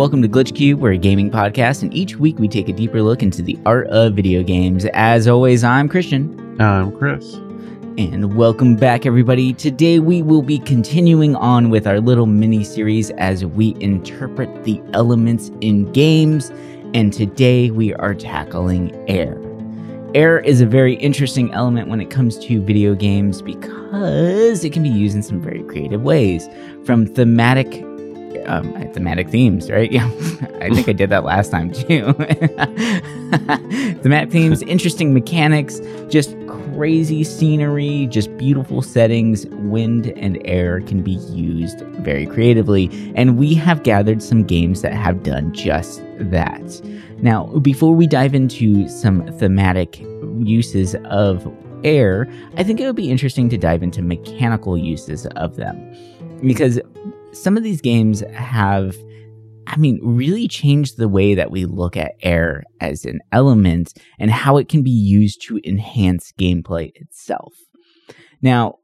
Welcome to Glitch Cube. We're a gaming podcast, and each week we take a deeper look into the art of video games. As always, I'm Christian. I'm Chris. And welcome back, everybody. Today we will be continuing on with our little mini series as we interpret the elements in games. And today we are tackling air. Air is a very interesting element when it comes to video games because it can be used in some very creative ways, from thematic um, thematic themes, right? Yeah, I think I did that last time too. thematic themes, interesting mechanics, just crazy scenery, just beautiful settings. Wind and air can be used very creatively, and we have gathered some games that have done just that. Now, before we dive into some thematic uses of air, I think it would be interesting to dive into mechanical uses of them. Because some of these games have, I mean, really changed the way that we look at air as an element and how it can be used to enhance gameplay itself. Now,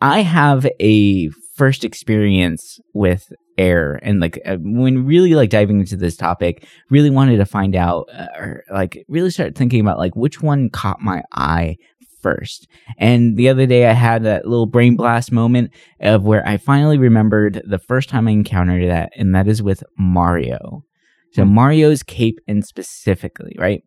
I have a first experience with air and like uh, when really like diving into this topic really wanted to find out uh, or like really start thinking about like which one caught my eye first. And the other day I had that little brain blast moment of where I finally remembered the first time I encountered that, and that is with Mario. So hmm. Mario's cape and specifically, right?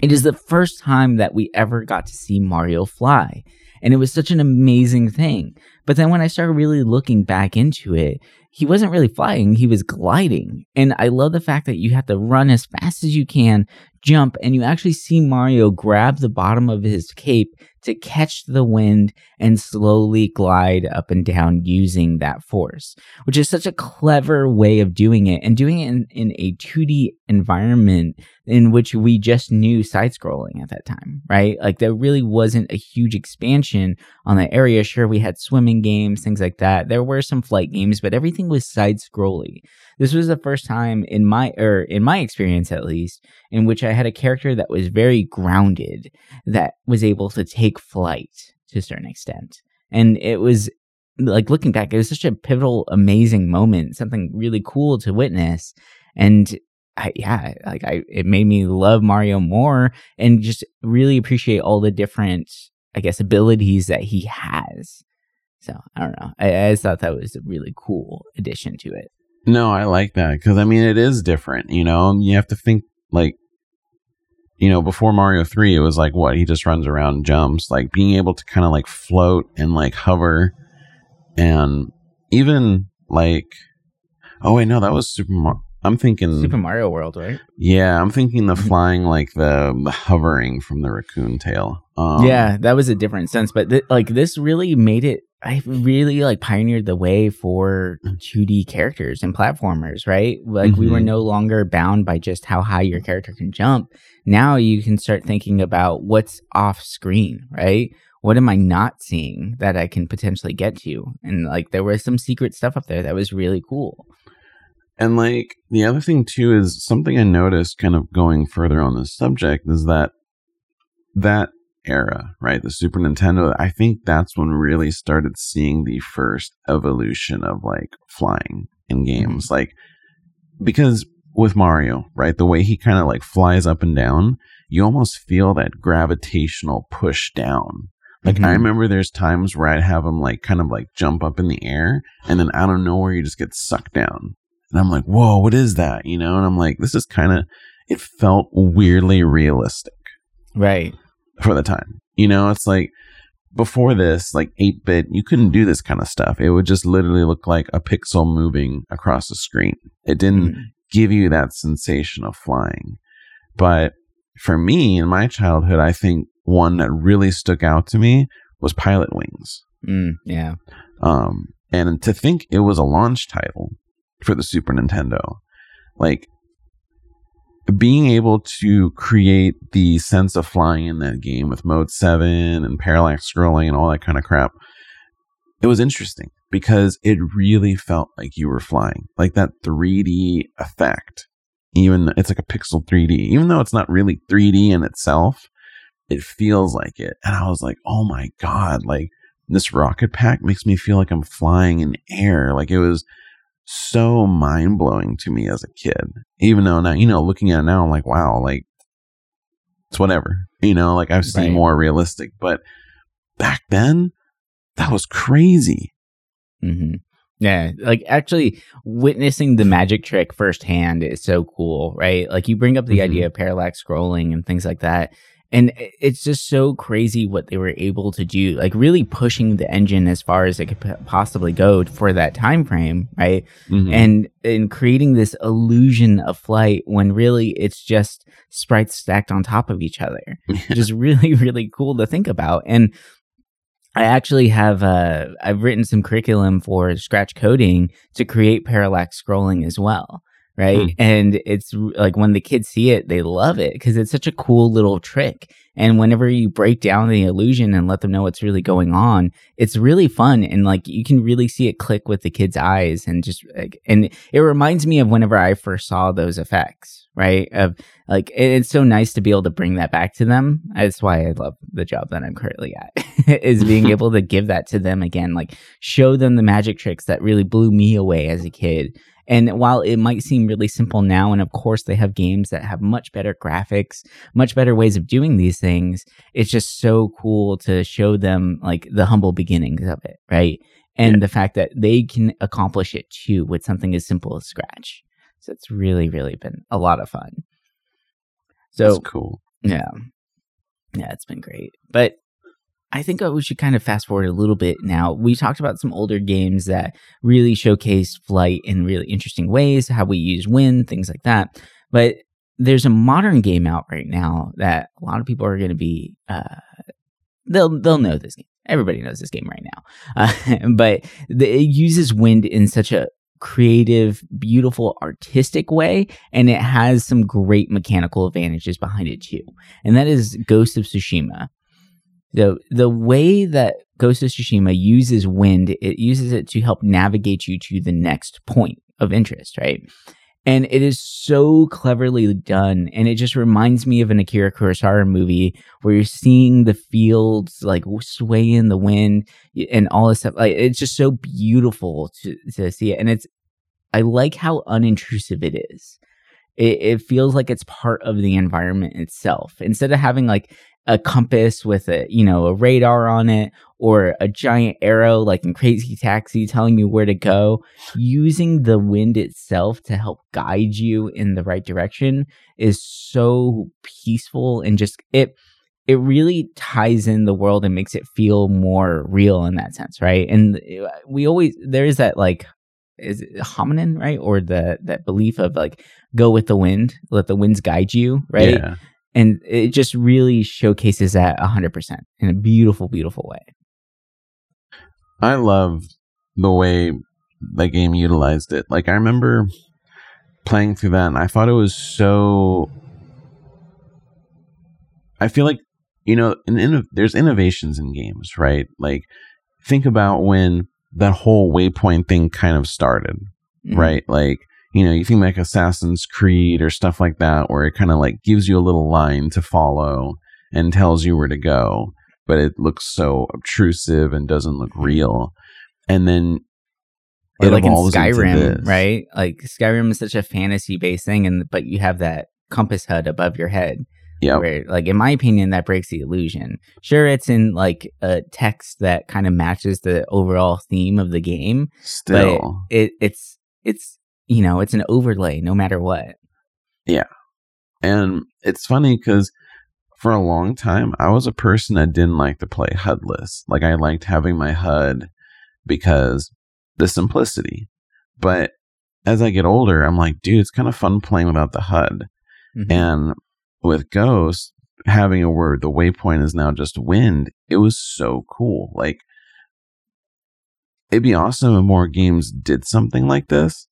It is the first time that we ever got to see Mario fly. And it was such an amazing thing. But then when I started really looking back into it, he wasn't really flying, he was gliding. And I love the fact that you have to run as fast as you can, jump, and you actually see Mario grab the bottom of his cape to catch the wind and slowly glide up and down using that force, which is such a clever way of doing it and doing it in, in a 2D environment in which we just knew side scrolling at that time, right? Like there really wasn't a huge expansion on that area. Sure, we had swimming games, things like that. There were some flight games, but everything was side scrolly. This was the first time in my or in my experience at least in which I had a character that was very grounded that was able to take flight to a certain extent. And it was like looking back, it was such a pivotal, amazing moment, something really cool to witness. And I, yeah, like I, it made me love Mario more and just really appreciate all the different, I guess, abilities that he has. So I don't know. I, I just thought that was a really cool addition to it. No, I like that because I mean it is different. You know, you have to think like, you know, before Mario Three, it was like what he just runs around, jumps. Like being able to kind of like float and like hover, and even like, oh wait, no, that was Super Mario. I'm thinking Super Mario World, right? Yeah, I'm thinking the flying, like the, hovering from the raccoon tail. Um, yeah, that was a different sense, but th- like this really made it I really like pioneered the way for 2D characters and platformers, right? Like mm-hmm. we were mm-hmm. no longer bound by just how high your character can jump. Now you can start thinking about what's off screen, right? What am I not seeing that I can potentially get to? And like there was some secret stuff up there that was really cool. And like the other thing too is something I noticed kind of going further on this subject is that that era, right? The Super Nintendo, I think that's when really started seeing the first evolution of like flying in games. Mm-hmm. Like, because with Mario, right, the way he kind of like flies up and down, you almost feel that gravitational push down. Like, mm-hmm. I remember there's times where I'd have him like kind of like jump up in the air and then out of nowhere you just get sucked down. And I'm like, whoa, what is that? You know? And I'm like, this is kind of, it felt weirdly realistic. Right for the time. You know, it's like before this, like 8 bit, you couldn't do this kind of stuff. It would just literally look like a pixel moving across the screen. It didn't mm. give you that sensation of flying. But for me in my childhood, I think one that really stuck out to me was Pilotwings. Mm, yeah. Um, and to think it was a launch title for the Super Nintendo, like being able to create the sense of flying in that game with mode 7 and parallax scrolling and all that kind of crap it was interesting because it really felt like you were flying. Like that 3d effect even it's like a pixel 3d even though it's not really 3d in itself it feels like it. And i was like oh my god like this rocket pack makes me feel like i'm flying in air. Like it was so mind blowing to me as a kid. Even though now, you know, looking at it now, I'm like, wow, like it's whatever. You know, like I've seen right. more realistic, but back then, that was crazy. Mm-hmm. Yeah, like actually witnessing the magic trick firsthand is so cool, right? Like you bring up the mm-hmm. idea of parallax scrolling and things like that. And it's just so crazy what they were able to do, like really pushing the engine as far as it could possibly go for that time frame, right? Mm-hmm. And and creating this illusion of flight when really it's just sprites stacked on top of each other, which is really really cool to think about. And I actually have uh, I've written some curriculum for Scratch coding to create parallax scrolling as well, right? Hmm. And it's like when the kids see it, they love it because it's such a cool little trick. And whenever you break down the illusion and let them know what's really going on, it's really fun and like you can really see it click with the kids' eyes and just like and it reminds me of whenever I first saw those effects, right? Of like it's so nice to be able to bring that back to them. That's why I love the job that I'm currently at is being able to give that to them again, like show them the magic tricks that really blew me away as a kid and while it might seem really simple now, and of course they have games that have much better graphics, much better ways of doing these things, it's just so cool to show them like the humble beginnings of it, right? And yeah. the fact that they can accomplish it too with something as simple as Scratch. So it's really, really been a lot of fun. So That's cool. Yeah. Yeah, it's been great. But I think we should kind of fast forward a little bit now. We talked about some older games that really showcase flight in really interesting ways, how we use wind, things like that. But there's a modern game out right now that a lot of people are going to be uh, they'll they'll know this game. Everybody knows this game right now, uh, but the, it uses wind in such a creative, beautiful, artistic way, and it has some great mechanical advantages behind it too. And that is Ghost of Tsushima the the way that Ghost of Tsushima uses wind, it uses it to help navigate you to the next point of interest, right? And it is so cleverly done. And it just reminds me of an Akira Kurosawa movie where you're seeing the fields like sway in the wind and all this stuff. Like it's just so beautiful to, to see it. And it's, I like how unintrusive it is. It, it feels like it's part of the environment itself. Instead of having like a compass with a you know a radar on it or a giant arrow like in crazy taxi telling you where to go using the wind itself to help guide you in the right direction is so peaceful and just it it really ties in the world and makes it feel more real in that sense right? And uh, we always there is that like is it hominin right? Or the that belief of like go with the wind let the winds guide you right? Yeah and it just really showcases that 100% in a beautiful beautiful way. I love the way the game utilized it. Like i remember playing through that and i thought it was so i feel like you know in, in, there's innovations in games right? Like think about when that whole waypoint thing kind of started mm-hmm. right? Like you know, you think like Assassin's Creed or stuff like that, where it kind of like gives you a little line to follow and tells you where to go, but it looks so obtrusive and doesn't look real. And then or like in Skyrim, right? Like Skyrim is such a fantasy based thing, and but you have that compass HUD above your head. Yeah. Where, like, in my opinion, that breaks the illusion. Sure, it's in like a text that kind of matches the overall theme of the game. Still, it, it's it's you know, it's an overlay no matter what. Yeah. And it's funny because for a long time, I was a person that didn't like to play HUDless. Like, I liked having my HUD because the simplicity. But as I get older, I'm like, dude, it's kind of fun playing without the HUD. Mm-hmm. And with Ghost, having a word, the waypoint is now just wind, it was so cool. Like, it'd be awesome if more games did something like this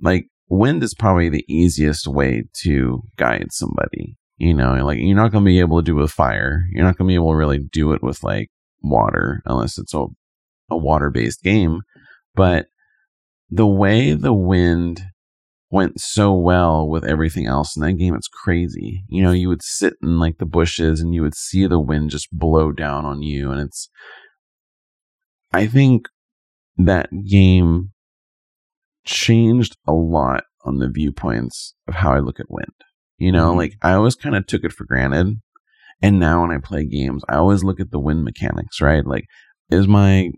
like wind is probably the easiest way to guide somebody. You know, like you're not going to be able to do it with fire. You're not going to be able to really do it with like water unless it's a, a water based game. But the way the wind went so well with everything else in that game, it's crazy. You know, you would sit in like the bushes and you would see the wind just blow down on you. And it's, I think that game changed a lot on the viewpoints of how I look at wind. You know, Mhm. like I always kind of took it for granted. And now when I play games, I always look at the wind mechanics, right? Like, is my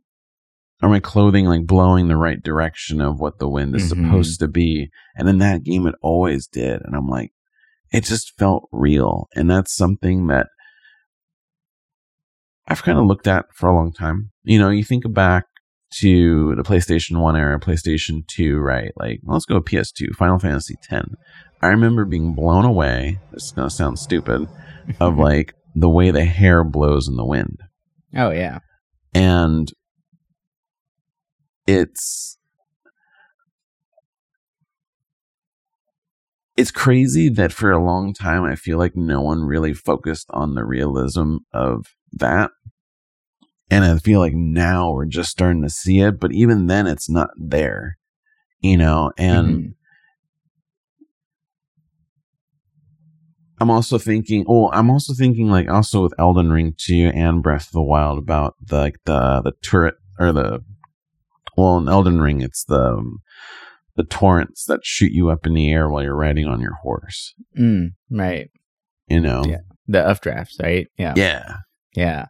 are my clothing like blowing the right direction of what the wind is Mhm. supposed to be? And in that game, it always did. And I'm like, it just felt real. And that's something that I've kind of looked at for a long time. You know, you think back to the PlayStation 1 era, PlayStation 2, right? Like, let's go PS2, Final Fantasy 10. I remember being blown away. This is going to sound stupid of like the way the hair blows in the wind. oh yeah. And it's it's crazy that for a long time I feel like no one really focused on the realism of that. And I feel like now we're just starting to see it, but even then it's not there. You know, and Mhm. I'm also thinking. Oh, I'm also thinking like also with Elden Ring too and Breath of the Wild about the like the the turret or the well in Elden Ring it's the um, the torrents that shoot you up in the air while you're riding on your horse. Mm, right. You know. Yeah. The updrafts, right? Yeah. Yeah. Yeah.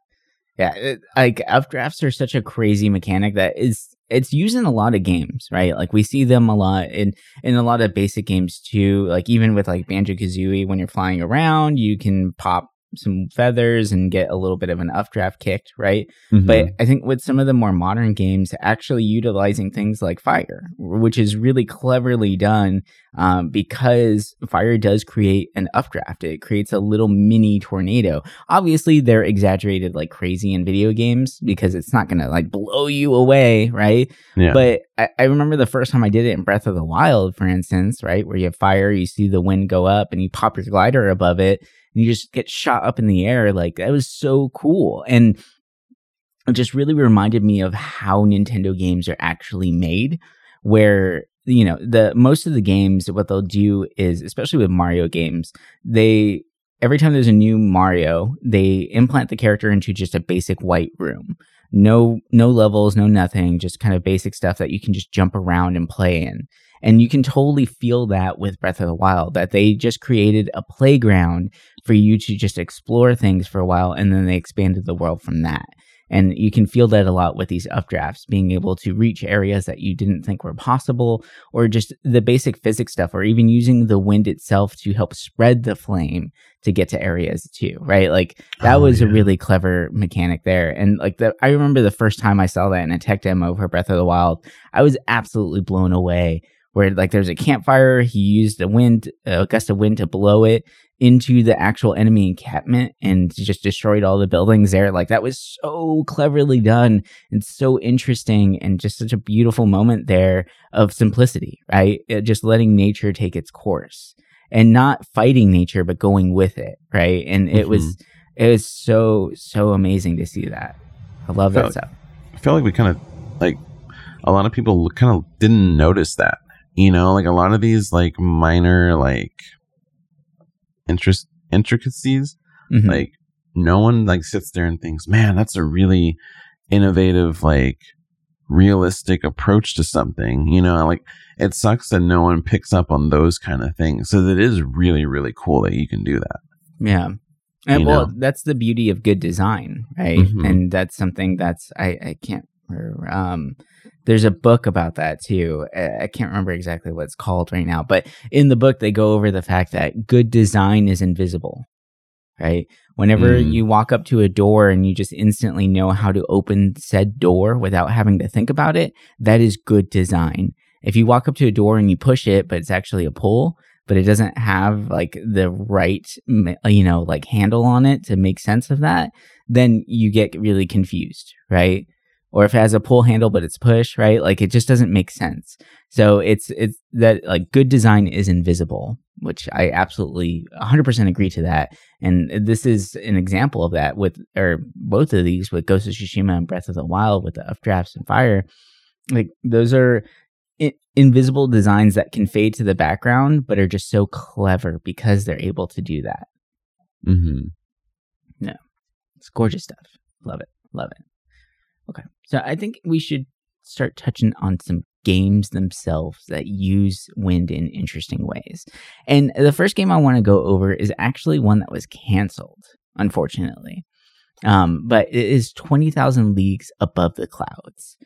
Yeah. It, like updrafts are such a crazy mechanic that is it's used in a lot of games, right? Like we see them a lot in in a lot of basic games too. Like even with like Banjo Kazooie, when you're flying around, you can pop some feathers and get a little bit of an updraft kicked, right? Mm-hmm. But I think with some of the more modern games, actually utilizing things like fire, which is really cleverly done um, because fire does create an updraft. It creates a little mini tornado. Obviously, they're exaggerated like crazy in video games because it's not going to like blow you away, right? yeah. But I, I remember the first time I did it in Breath of the Wild, for instance, right? Where you have fire, you see the wind go up and you pop your glider above it and you just get shot up in the air. Like that was so cool. And it just really reminded me of how Nintendo games are actually made, where you know the most of the games what they'll do is especially with mario games they every time there's a new mario they implant the character into just a basic white room no no levels no nothing just kind of basic stuff that you can just jump around and play in and you can totally feel that with breath of the wild that they just created a playground for you to just explore things for a while and then they expanded the world from that and you can feel that a lot with these updrafts, being able to reach areas that you didn't think were possible, or just the basic physics stuff, or even using the wind itself to help spread the flame to get to areas too, right? Like that Oh, was a really clever mechanic there. And like the, I remember the first time I saw that in a tech demo for Breath of the Wild, I was absolutely blown away. Where like there's a campfire, he used a wind, a gust of wind to blow it into the actual enemy encampment and just destroyed all the buildings there. Like that was so cleverly done and so interesting and just such a beautiful moment there of simplicity, right? It- just letting nature take its course and not fighting nature, but going with it, right? And it mm-hmm. was, it was so, so amazing to see that. I love that Felt- stuff. I feel like we kind of like a lot of people kind of didn't notice that. You know, like a lot of these like minor like interest intricacies, Mhm. like no one like sits there and thinks, "Man, that's a really innovative like realistic approach to something." You know, like it sucks that no one picks up on those kind of things. So it is really really cool that you can do that. Yeah. And well, know? that's the beauty of good design, right? Mhm. And that's something that's I I can't Um, there's a book about that too. I I can't remember exactly what it's called right now, but in the book they go over the fact that good design is invisible, right? Whenever Mm. you walk up to a door and you just instantly know how to open said door without having to think about it, that is good design. If you walk up to a door and you push it, but it's actually a pull, but it doesn't have like the right, you know, like handle on it to make sense of that, then you get really confused, right? Or if it has a pull handle but it's push, right? Like it just doesn't make sense. So it's it's that like good design is invisible, which I absolutely 100% agree to that. And this is an example of that with or both of these with Ghost of Tsushima and Breath of the Wild with the updrafts and fire. Like those are i- invisible designs that can fade to the background but are just so clever because they're able to do that. Mm-hmm. It's gorgeous stuff. Love it. Love it. Okay. So I think we should start touching on some games themselves that use wind in interesting ways. And the first game I want to go over is actually one that was canceled, unfortunately. Um, but it is 20,000 Leagues Above the Clouds.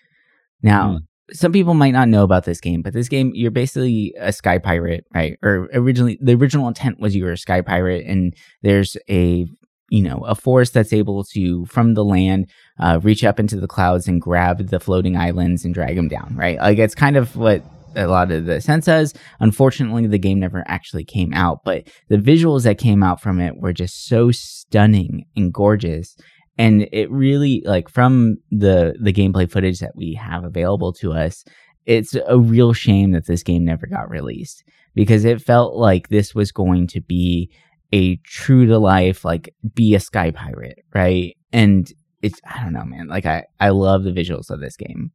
Now, mm. some people might not know about this game, but this game, you're basically a sky pirate, right? Or originally, the original intent was you were a sky pirate, and there's a you know a force that's able to from the land uh, reach up into the clouds and grab the floating islands and drag them down right? Like it's kind of what a lot of the sense says. Unfortunately the game never actually came out but the visuals that came out from it were just so stunning and gorgeous. And it really like from the the gameplay footage that we have available to us it's a real shame that this game never got released because it felt like this was going to be a true to life like be a sky pirate right? And it's i don't know man like i i love the visuals of this game.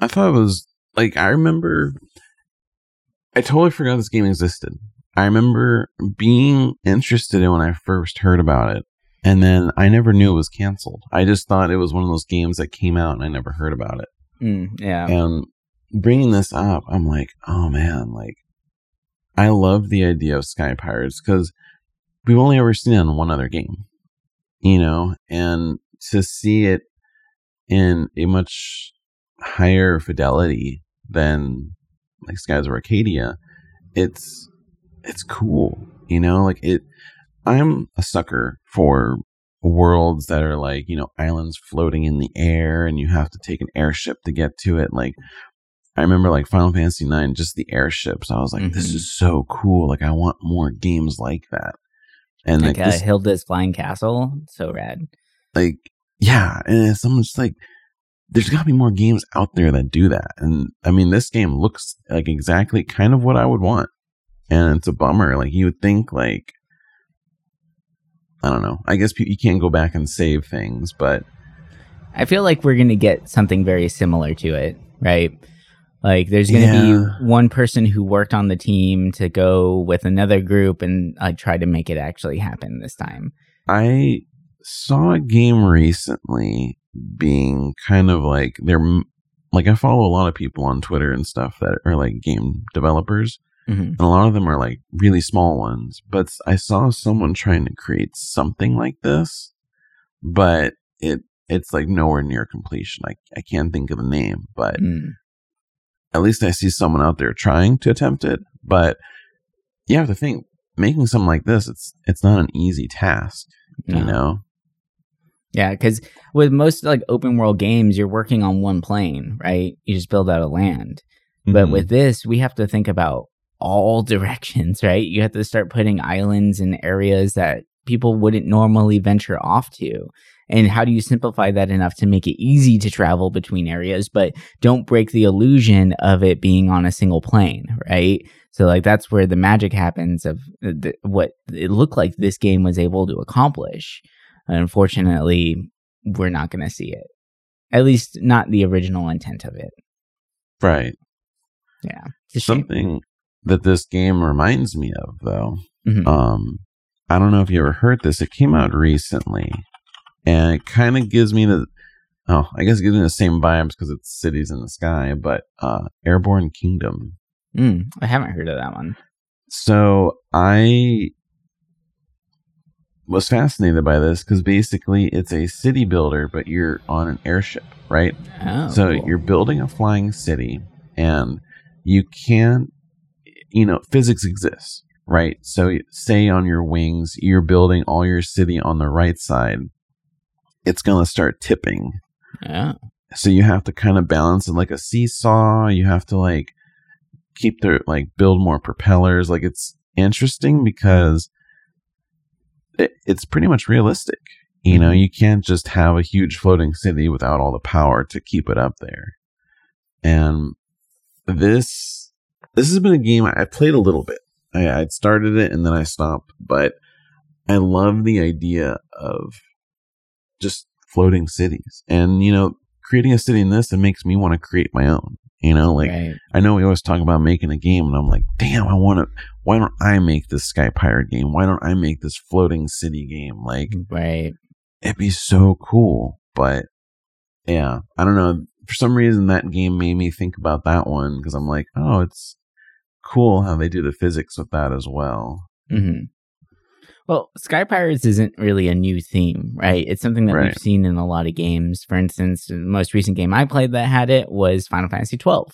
I thought it was like i remember i totally forgot this game existed. I remember being interested in when i first heard about it and then i never knew it was canceled. I just thought it was one of those games that came out and i never heard about it. Mm, yeah. And bringing this up i'm like oh man like I love the idea of Sky Pirates because we've only ever seen it in one other game, you know, and to see it in a much higher fidelity than like Skies of Arcadia, it's it's cool, you know, like it. I'm a sucker for worlds that are like you know islands floating in the air and you have to take an airship to get to it like I remember like Final Fantasy Nine, just the airships. I was like, mm-hmm. this is so cool. Like, I want more games like that. And like, like uh, this, Hilda's Flying Castle, so rad. Like, yeah, and someone's just like, there's got to be more games out there that do that. And I mean, this game looks like exactly kind of what I would want. And it's a bummer. Like, you would think, like, I don't know. I guess you can't go back and save things, but I feel like we're going to get something very similar to it, right? Like there's going to yeah. be one person who worked on the team to go with another group and uh, try to make it actually happen this time. I saw a game recently being kind of like they're like I follow a lot of people on Twitter and stuff that are like game developers. Mm-hmm. And a lot of them are like really small ones, but I saw someone trying to create something like this, but it it's like nowhere near completion. I I can't think of the name, but mm at least I see someone out there trying to attempt it. But you have to think making something like this, it's it's not an easy task, no. you know. Yeah, because with most like open world games, you're working on one plane, right? You just build out a land. Mm-hmm. But with this, we have to think about all directions, right? You have to start putting islands in areas that people wouldn't normally venture off to. And how do you simplify that enough to make it easy to travel between areas, but don't break the illusion of it being on a single plane, right? So, like, that's where the magic happens of the, what it looked like this game was able to accomplish. Unfortunately, we're not going to see it. At least, not the original intent of it. Right. Yeah. Something that this game reminds me of, though. Mm-hmm. Um, I don't know if you ever heard this. It came out recently and it kind of gives me the oh, I guess it gives me the same vibes because it's cities in the sky, but uh, Airborne Kingdom. Mm, I haven't heard of that one. So I was fascinated by this because basically it's a city builder, but you're on an airship, right? Oh, so cool. you're building a flying city, and you can't, you know, physics exists, right? So say on your wings, you're building all your city on the right side it's going to start tipping. Yeah. So you have to kind of balance it like a seesaw. You have to like keep the like build more propellers. Like it's interesting because it, it's pretty much realistic. You know, mm-hmm. you can't just have a huge floating city without all the power to keep it up there. And this this has been a game I played a little bit. I, I'd started it and then I stopped, but I love the idea of just floating cities. And, you know, creating a city in this, it makes me want to create my own. You know, like right. I know we always talk about making a game, and I'm like, damn, I want to. Why don't I make this Sky Pirate game? Why don't I make this floating city game? Like, right? It'd be so cool. But yeah, I don't know. for some reason that game made me think about that one because I'm like, oh, it's cool how they do the physics with that as well. Mm-hmm. Well, Sky Pirates isn't really a new theme, right? It's something that Right. we've seen in a lot of games. For instance, the most recent game I played that had it was Final Fantasy twelve,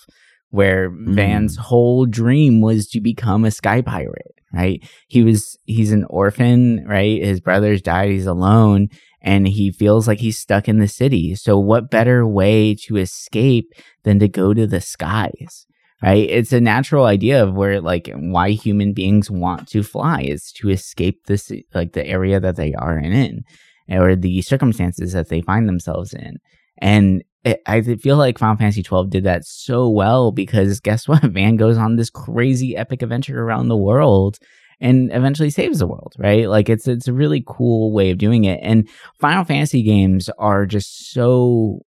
where hmm. Vaan's whole dream was to become a sky pirate, right? He was he's an orphan, right? His brothers died, he's alone, and he feels like he's stuck in the city. So what better way to escape than to go to the skies? Right? It's a natural idea of where like why human beings want to fly is to escape this like the area that they are in or the circumstances that they find themselves in. And it, i feel like final fantasy 12 did that so well because guess what? Vaan goes on this crazy epic adventure around the world and eventually saves the world right? Like it's it's a really cool way of doing it. And final fantasy games are just so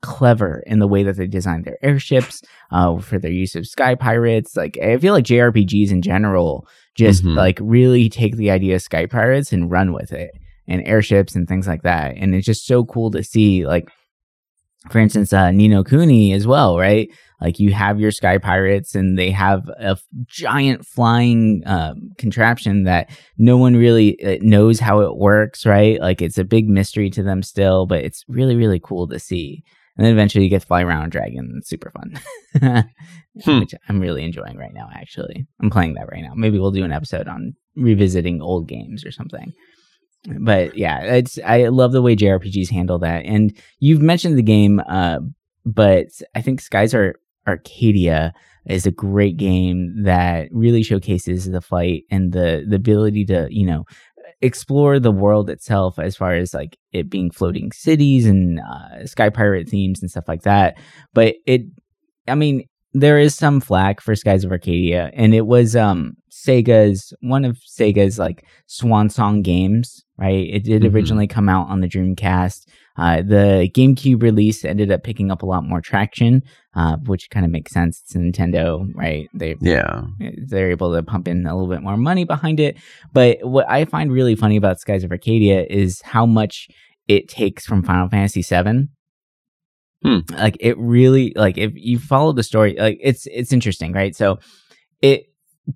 clever in the way that they design their airships uh, for their use of sky pirates. Like I feel like JRPGs in general just Mhm. like really take the idea of sky pirates and run with it and airships and things like that. And it's just so cool to see like for instance, uh, Ni no Kuni as well, right? Like you have your sky pirates, and they have a f- giant flying um, contraption that no one really uh, knows how it works, right? Like it's a big mystery to them still, but it's really, really cool to see. And then eventually you get to fly around dragon. It's super fun, Hmm. which I'm really enjoying right now. Actually, I'm playing that right now. Maybe we'll do an episode on revisiting old games or something. But yeah, it's I love the way JRPGs handle that. And you've mentioned the game, uh, but I think Skies Ar- Arcadia is a great game that really showcases the flight and the the ability to you know explore the world itself as far as like it being floating cities and uh, sky pirate themes and stuff like that. But it, I mean, there is some flack for Skies of Arcadia, and it was um Sega's one of Sega's like swan song games, right? It did Mhm. originally come out on the Dreamcast. Uh, the GameCube release ended up picking up a lot more traction, uh, which kind of makes sense. It's Nintendo, right? They Yeah. they're able to pump in a little bit more money behind it. But what I find really funny about Skies of Arcadia is how much it takes from Final Fantasy VII. Hmm. Like it really like if you follow the story, like it's it's interesting, right? So it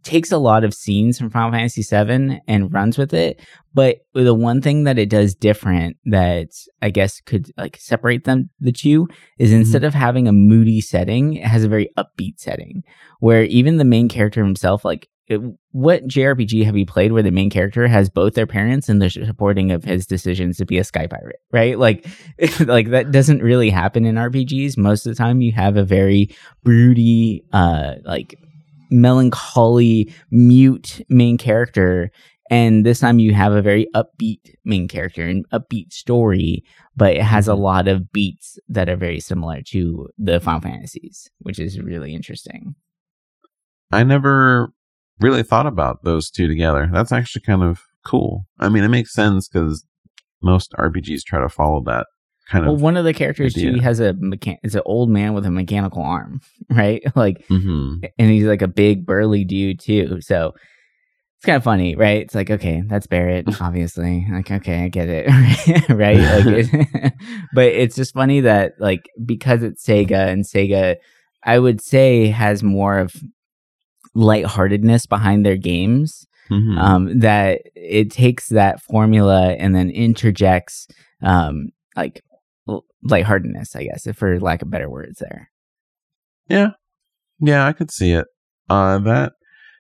takes a lot of scenes from Final Fantasy VII and runs with it. But the one thing that it does different that I guess could like separate them the two is instead of having a moody setting, it has a very upbeat setting where even the main character himself, like it, what JRPG have you played where the main character has both their parents and they're supporting of his decisions to be a sky pirate, right? Like, like that doesn't really happen in RPGs. Most of the time, you have a very broody, uh, like melancholy, mute main character. And this time you have a very upbeat main character and upbeat story, but it has a Mhm. lot of beats that are very similar to the Final Fantasies, which is really interesting. I never really thought about those two together. That's actually kind of cool. I mean, it makes sense because most RPGs try to follow that kind Well, of. one of the characters too idea. has a mechan- is an old man with a mechanical arm, right? Like, Mhm. and he's like a big burly dude too. So it's kind of funny, right? It's like, okay, that's Barrett, obviously. Like, okay, I get it, right? Like, it, but it's just funny that like because it's Sega and Sega, I would say has more of lightheartedness behind their games. Mhm. Um, that it takes that formula and then interjects um like lightheartedness, I guess, if for lack of better words there. Yeah. Yeah, I could see it. Uh that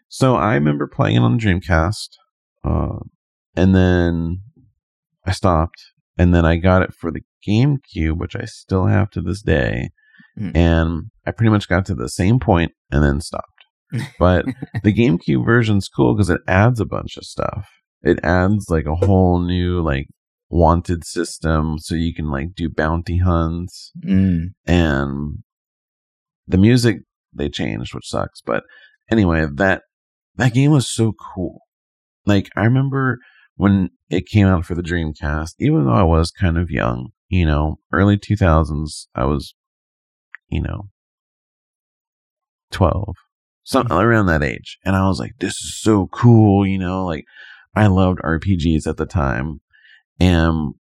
so I remember playing it on the Dreamcast. Uh and then I stopped and then I got it for the GameCube, which I still have to this day. Mhm. And I pretty much got to the same point and then stopped. But the GameCube version's cool because it adds a bunch of stuff. It adds like a whole new like wanted system so you can like do bounty hunts Mm. and the music they changed, which sucks. But anyway, that that game was so cool. Like I remember when it came out for the Dreamcast, even though I was kind of young, you know, early two thousands, I was, you know, twelve, something around that age, and I was like, "This is so cool," you know, like I loved RPGs at the time, and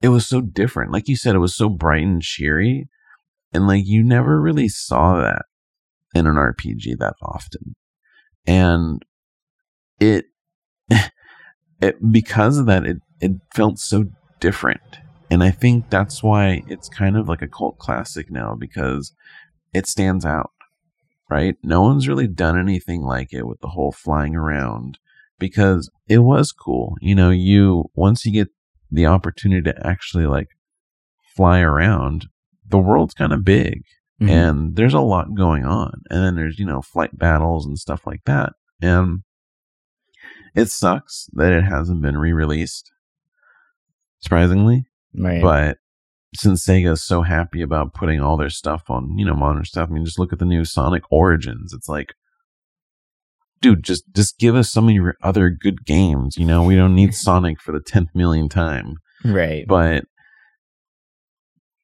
it was so different. Like you said, it was so bright and cheery and like you never really saw that in an RPG that often. And it, it because of that, it, it felt so different. And I think that's why it's kind of like a cult classic now because it stands out, right? No one's really done anything like it with the whole flying around because it was cool. You know, you, once you get the opportunity to actually like fly around, the world's kind of big mm-hmm. and there's a lot going on. And then there's, you know, flight battles and stuff like that. And it sucks that it hasn't been re released, surprisingly. Right. But since Sega is so happy about putting all their stuff on, you know, modern stuff, I mean, just look at the new Sonic Origins. It's like, dude, just just give us some of your other good games. You know, we don't need Sonic for the tenth million time. Right. But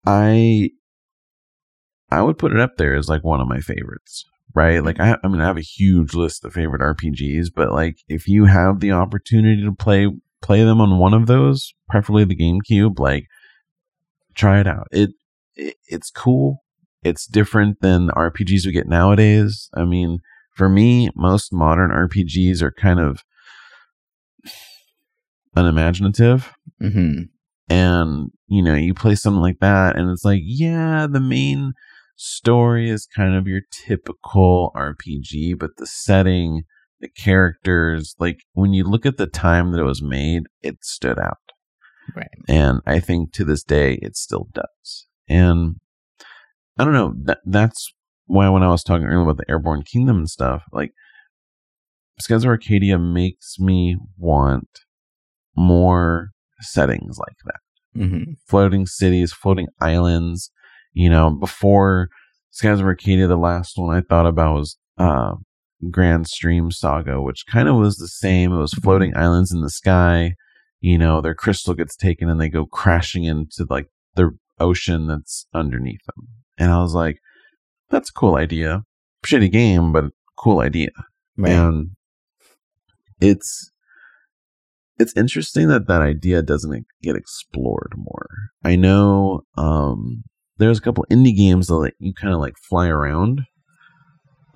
I I would put it up there as like one of my favorites. Right? Like I I mean I have a huge list of favorite RPGs, but like if you have the opportunity to play play them on one of those, preferably the GameCube, like try it out. It, it it's cool. It's different than RPGs we get nowadays. I mean, for me, most modern RPGs are kind of unimaginative. Mm-hmm. And, you know, you play something like that, and it's like, yeah, the main story is kind of your typical RPG, but the setting, the characters, like when you look at the time that it was made, it stood out. Right. And I think to this day, it still does. And I don't know, that, that's why when I was talking earlier about the Airborne Kingdom and stuff, like Skies of Arcadia makes me want more settings like that. Mm-hmm. Floating cities, floating islands. You know, before Skies of Arcadia, the last one I thought about was uh, Granstream Saga, which kind of was the same. It was mm-hmm. floating islands in the sky. You know, their crystal gets taken and they go crashing into like the ocean that's underneath them. And I was like, that's a cool idea. Shitty game, but cool idea. Right. And it's it's interesting that that idea doesn't get explored more. I know um, there's a couple indie games that like, you kind of like fly around,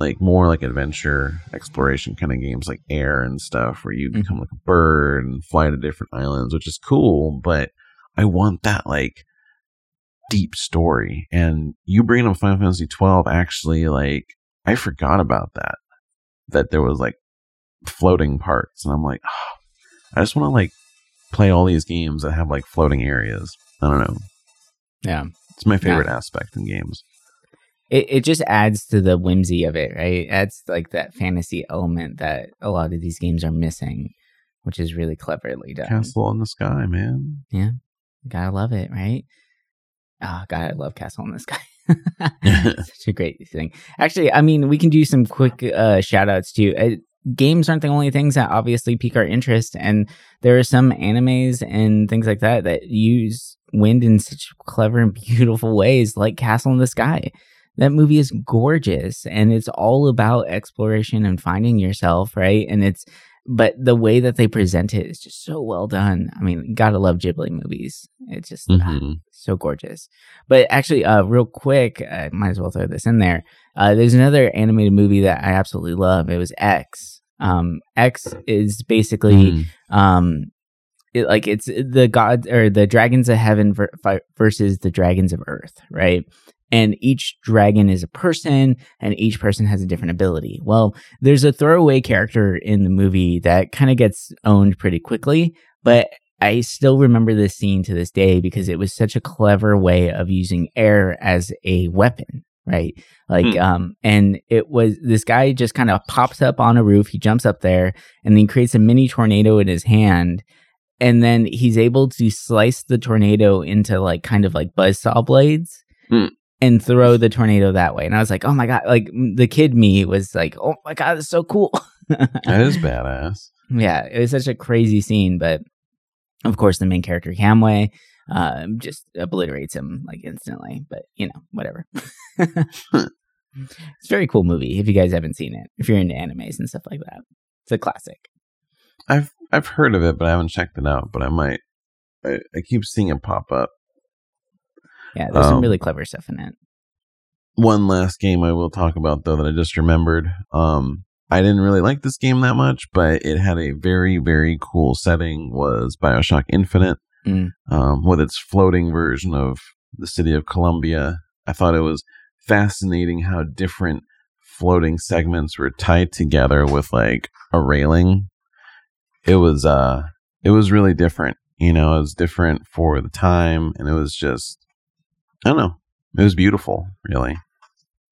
like more like adventure exploration kind of games, like Aer and stuff, where you mm-hmm. become like a bird and fly to different islands, which is cool. But I want that like deep story. And you bringing up Final Fantasy 12 actually like I forgot about that. That there was like floating parts, and I'm like, oh, I just want to like play all these games that have like floating areas. I don't know. Yeah, it's my favorite yeah. aspect in games. It it just adds to the whimsy of it, right? It adds like that fantasy element that a lot of these games are missing, which is really cleverly done. Castle in the sky, man. Yeah, gotta love it, right? Oh God, I love Castle in the Sky. Such a great thing. Actually, I mean, we can do some quick uh, shout outs too. Uh, games aren't the only things that obviously pique our interest, and there are some animes and things like that that use wind in such clever and beautiful ways, like Castle in the Sky. That movie is gorgeous, and it's all about exploration and finding yourself, right? And it's but the way that they present it is just so well done. I mean, gotta love Ghibli movies. It's just ah, mm-hmm. so gorgeous. But actually, uh, real quick, I might as well throw this in there. Uh, there's another animated movie that I absolutely love. It was X. Um, X is basically mm. um, it, like it's the gods or the dragons of heaven ver- versus the dragons of earth, right? And each dragon is a person and each person has a different ability. Well, there's a throwaway character in the movie that kind of gets owned pretty quickly, but I still remember this scene to this day because it was such a clever way of using air as a weapon, right? Like, hmm. um, and it was this guy just kind of pops up on a roof, he jumps up there, and then creates a mini tornado in his hand. And then he's able to slice the tornado into like kind of like buzzsaw blades. Hmm and throw the tornado that way. And I was like, oh my God, like the kid me was like, oh my God, it's so cool. that is badass. Yeah, it was such a crazy scene. But of course, the main character, Kamui, uh, just obliterates him like instantly. But you know, whatever. it's a very cool movie if you guys haven't seen it, if you're into animes and stuff like that. It's a classic. I've I've heard of it, but I haven't checked it out. But I might. I, I keep seeing it pop up yeah, there's um, some really clever stuff in it. one last game I will talk about though that I just remembered. Um, I didn't really like this game that much, but it had a very very cool setting. Was Bioshock Infinite Mm. um, with its floating version of the city of Columbia? I thought it was fascinating how different floating segments were tied together with like a railing. It was uh, it was really different. You know, it was different for the time, and it was just I don't know. It was beautiful, really.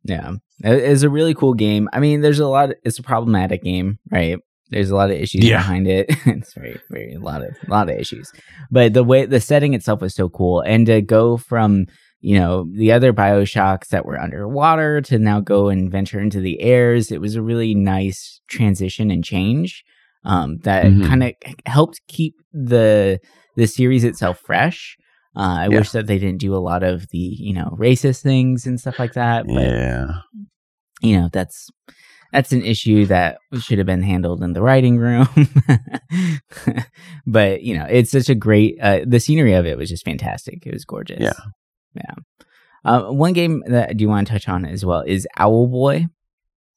Yeah, It- it's a really cool game. I mean, there's a lot. it's a problematic game, right? There's a lot of issues Yeah. behind it. it's very, very a lot of a lot of issues. But the way the setting itself was so cool, and to go from you know the other Bioshocks that were underwater to now go and venture into the airs, it was a really nice transition and change um, that Mhm. kind of helped keep the the series itself fresh. Uh, I Yeah. wish that they didn't do a lot of the you know racist things and stuff like that. But yeah, you know that's that's an issue that should have been handled in the writing room. but you know it's such a great. Uh, the scenery of it was just fantastic. It was gorgeous. Yeah. yeah. Uh, one game that I do want to touch on as well is Owlboy.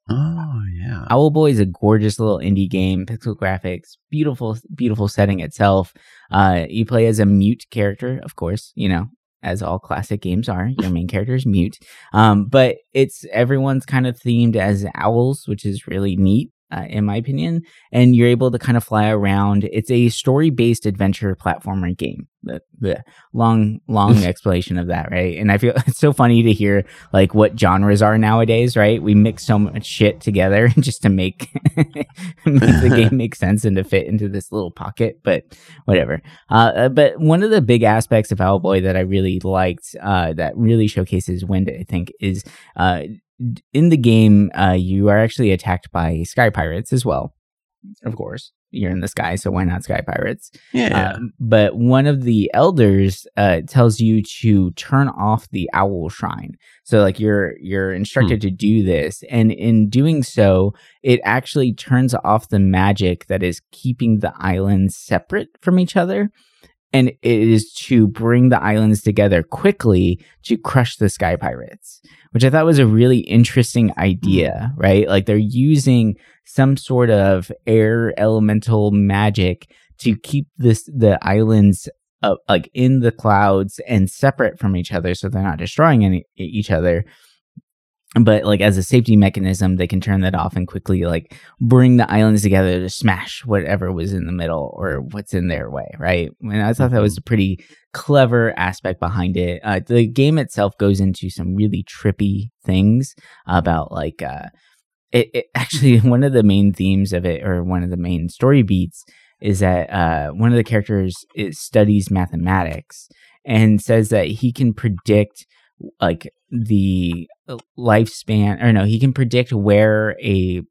Oh yeah, Owlboy is a gorgeous little indie game, pixel graphics, beautiful, beautiful setting itself. Uh, you play as a mute character, of course, you know, as all classic games are. Your main character is mute. Um, but it's everyone's kind of themed as owls, which is really neat. Uh, in my opinion, and you're able to kind of fly around. It's a story-based adventure platformer game. The, the long, long explanation of that, right? And I feel it's so funny to hear like what genres are nowadays, right? We mix so much shit together just to make, make the game make sense and to fit into this little pocket, but whatever. Uh, uh, but one of the big aspects of Owlboy that I really liked, uh, that really showcases Wind, I think, is uh, in the game, uh, you are actually attacked by sky pirates as well. Of course, you're in the sky, so why not sky pirates? yeah. Uh, but one of the elders uh, tells you to turn off the owl shrine. So like you're you're instructed to do this, and in doing so, it actually turns off the magic that is keeping the islands separate from each other. And it is to bring the islands together quickly to crush the sky pirates, which I thought was a really interesting idea, right? Like they're using some sort of air elemental magic to keep this the islands uh, like in the clouds and separate from each other so they're not destroying any each other but like as a safety mechanism they can turn that off and quickly like bring the islands together to smash whatever was in the middle or what's in their way right? And i thought that was a pretty clever aspect behind it. Uh, the game itself goes into some really trippy things about like uh it, it actually one of the main themes of it or one of the main story beats is that uh, one of the characters studies mathematics and says that he can predict like the uh, lifespan or no he can predict where a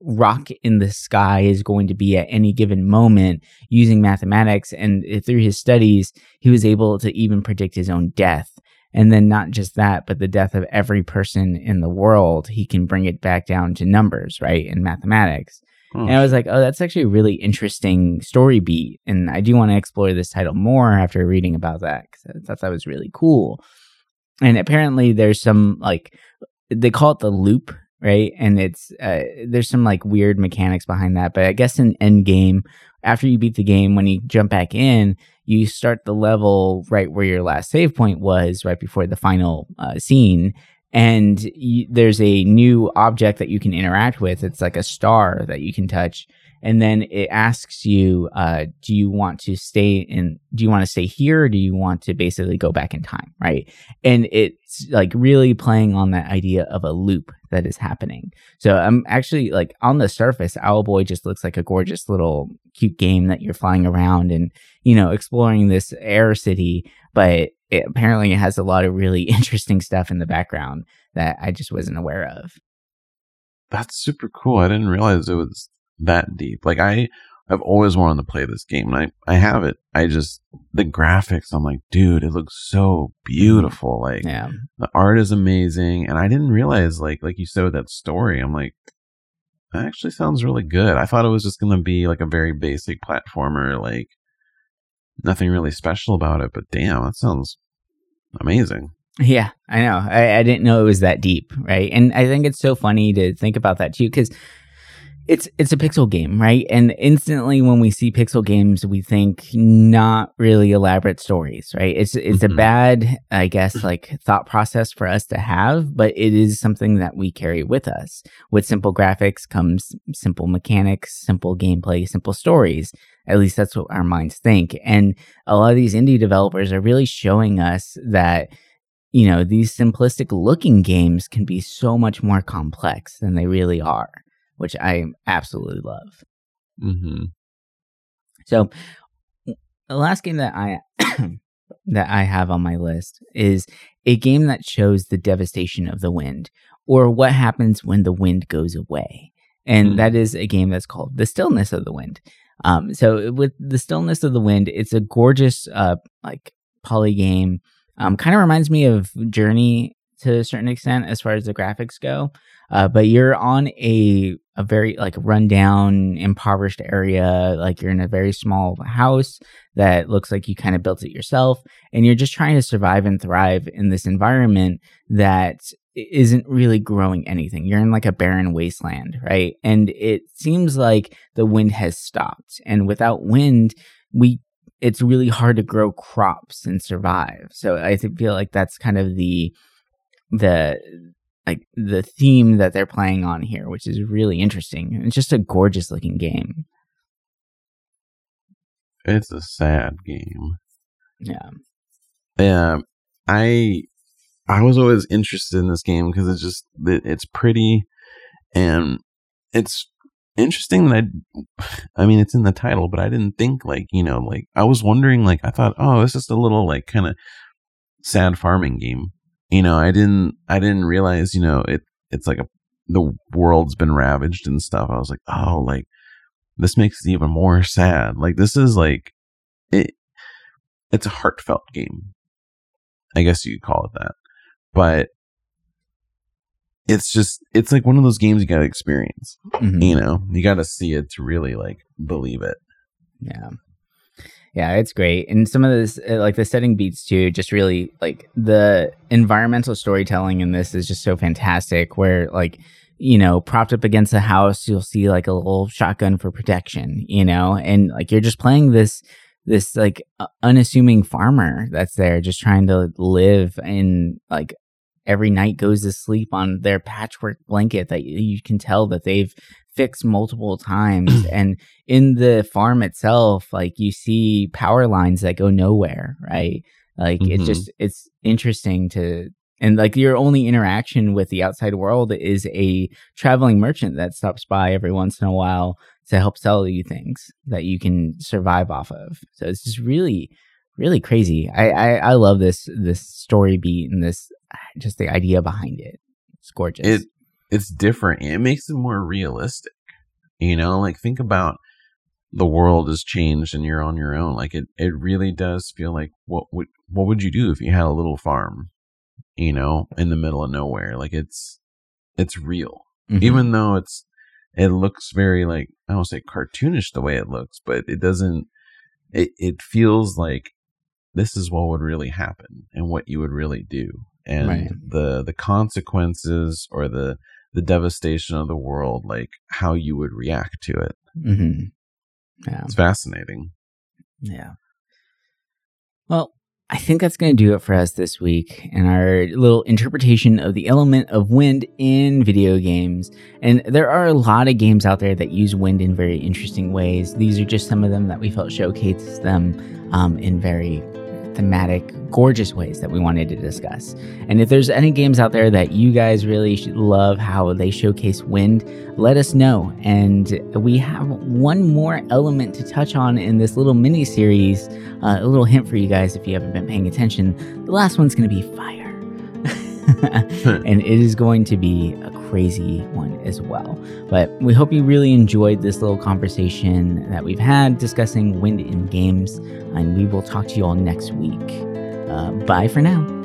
rock in the sky is going to be at any given moment using mathematics and through his studies he was able to even predict his own death and then not just that but the death of every person in the world he can bring it back down to numbers right in mathematics Oh, and hmm. I was like, oh, that's actually a really interesting story beat. And I do want to explore this title more after reading about that because I thought that was really cool. And apparently, there's some like, they call it the loop, right? And it's, uh, there's some like weird mechanics behind that. But I guess in end game, after you beat the game, when you jump back in, you start the level right where your last save point was, right before the final uh, scene and you, there's a new object that you can interact with. It's like a star that you can touch, and then it asks you, uh, "Do you want to stay in? Do you want to stay here, or do you want to basically go back in time?" Right, and it's like really playing on that idea of a loop that is happening. So I'm actually like on the surface, Owlboy just looks like a gorgeous little cute game that you're flying around and you know exploring this air city, but it apparently it has a lot of really interesting stuff in the background that I just wasn't aware of. that's super cool. I didn't realize it was that deep. Like I, I've always wanted to play this game, and I, I have it. I just the graphics. I'm like, dude, it looks so beautiful. Like Yeah, the art is amazing, and I didn't realize, like, like you said with that story. I'm like, that actually sounds really good. I thought it was just gonna be like a very basic platformer, like nothing really special about it. But damn, that sounds amazing. Yeah, I know. I, I didn't know it was that deep, right? And I think it's so funny to think about that too, because it's it's a pixel game, right? And instantly when we see pixel games, we think not really elaborate stories, right? It's it's mm-hmm. a bad, I guess, like thought process for us to have, but it is something that we carry with us. With simple graphics comes simple mechanics, simple gameplay, simple stories. At least that's what our minds think. And a lot of these indie developers are really showing us that you know, these simplistic looking games can be so much more complex than they really are which I absolutely love. Mm-hmm. So, the last game that I that I have on my list is a game that shows the devastation of the wind, or what happens when the wind goes away, and mm. that is a game that's called The Stillness of the Wind. Um, so, with The Stillness of the Wind, it's a gorgeous, uh, like poly game. Um, kind of reminds me of Journey to a certain extent as far as the graphics go. Uh, but you're on a a very like rundown, impoverished area. Like you're in a very small house that looks like you kind of built it yourself, and you're just trying to survive and thrive in this environment that isn't really growing anything. You're in like a barren wasteland, right? And it seems like the wind has stopped, and without wind, we it's really hard to grow crops and survive. So I feel like that's kind of the the like the theme that they're playing on here, which is really interesting. It's just a gorgeous looking game. It's a sad game. Yeah. Yeah. I I was always interested in this game because it's just it, it's pretty and it's interesting that I I mean it's in the title, but I didn't think like, you know, like I was wondering like I thought, oh, it's just a little like kind of sad farming game you know, I didn't I didn't realize, you know, it it's like a the world's been ravaged and stuff. I was like, oh, like this makes it even more sad. Like this is like it it's a heartfelt game. I guess you could call it that. But it's just it's like one of those games you gotta experience. Mm-hmm. You know, you gotta see it to really like believe it. Yeah. Yeah, it's great. And some of this, uh, like the setting beats too, just really like the environmental storytelling in this is just so fantastic. Where, like, you know, propped up against a house, you'll see like a little shotgun for protection, you know, and like you're just playing this, this like unassuming farmer that's there just trying to live in like every night goes to sleep on their patchwork blanket that you can tell that they've fixed multiple times and in the farm itself like you see power lines that go nowhere right? Like mm-hmm. it's just it's interesting to and like your only interaction with the outside world is a traveling merchant that stops by every once in a while to help sell you things that you can survive off of. So it's just really really crazy. I i, I love this this story beat and this just the idea behind it. It's gorgeous. It it's different. It makes it more realistic. You know, like think about the world has changed and you're on your own. Like it, it really does feel like what would what would you do if you had a little farm, you know, in the middle of nowhere? Like it's it's real. Mm-hmm. Even though it's it looks very like I don't say cartoonish the way it looks, but it doesn't it, it feels like this is what would really happen and what you would really do. And right. the the consequences or the the devastation of the world, like how you would react to it. Mm-hmm. Yeah. It's fascinating. Yeah. Well, I think that's going to do it for us this week and our little interpretation of the element of wind in video games. And there are a lot of games out there that use wind in very interesting ways. These are just some of them that we felt showcase them um, in very thematic, gorgeous ways that we wanted to discuss. And if there's any games out there that you guys really love how they showcase wind, let us know. And we have one more element to touch on in this little mini series. Uh, a little hint for you guys if you haven't been paying attention. The last one's going to be fire. and it is going to be a crazy one as well. But we hope you really enjoyed this little conversation that we've had discussing wind in games, and we will talk to you all next week. Uh, bye for now.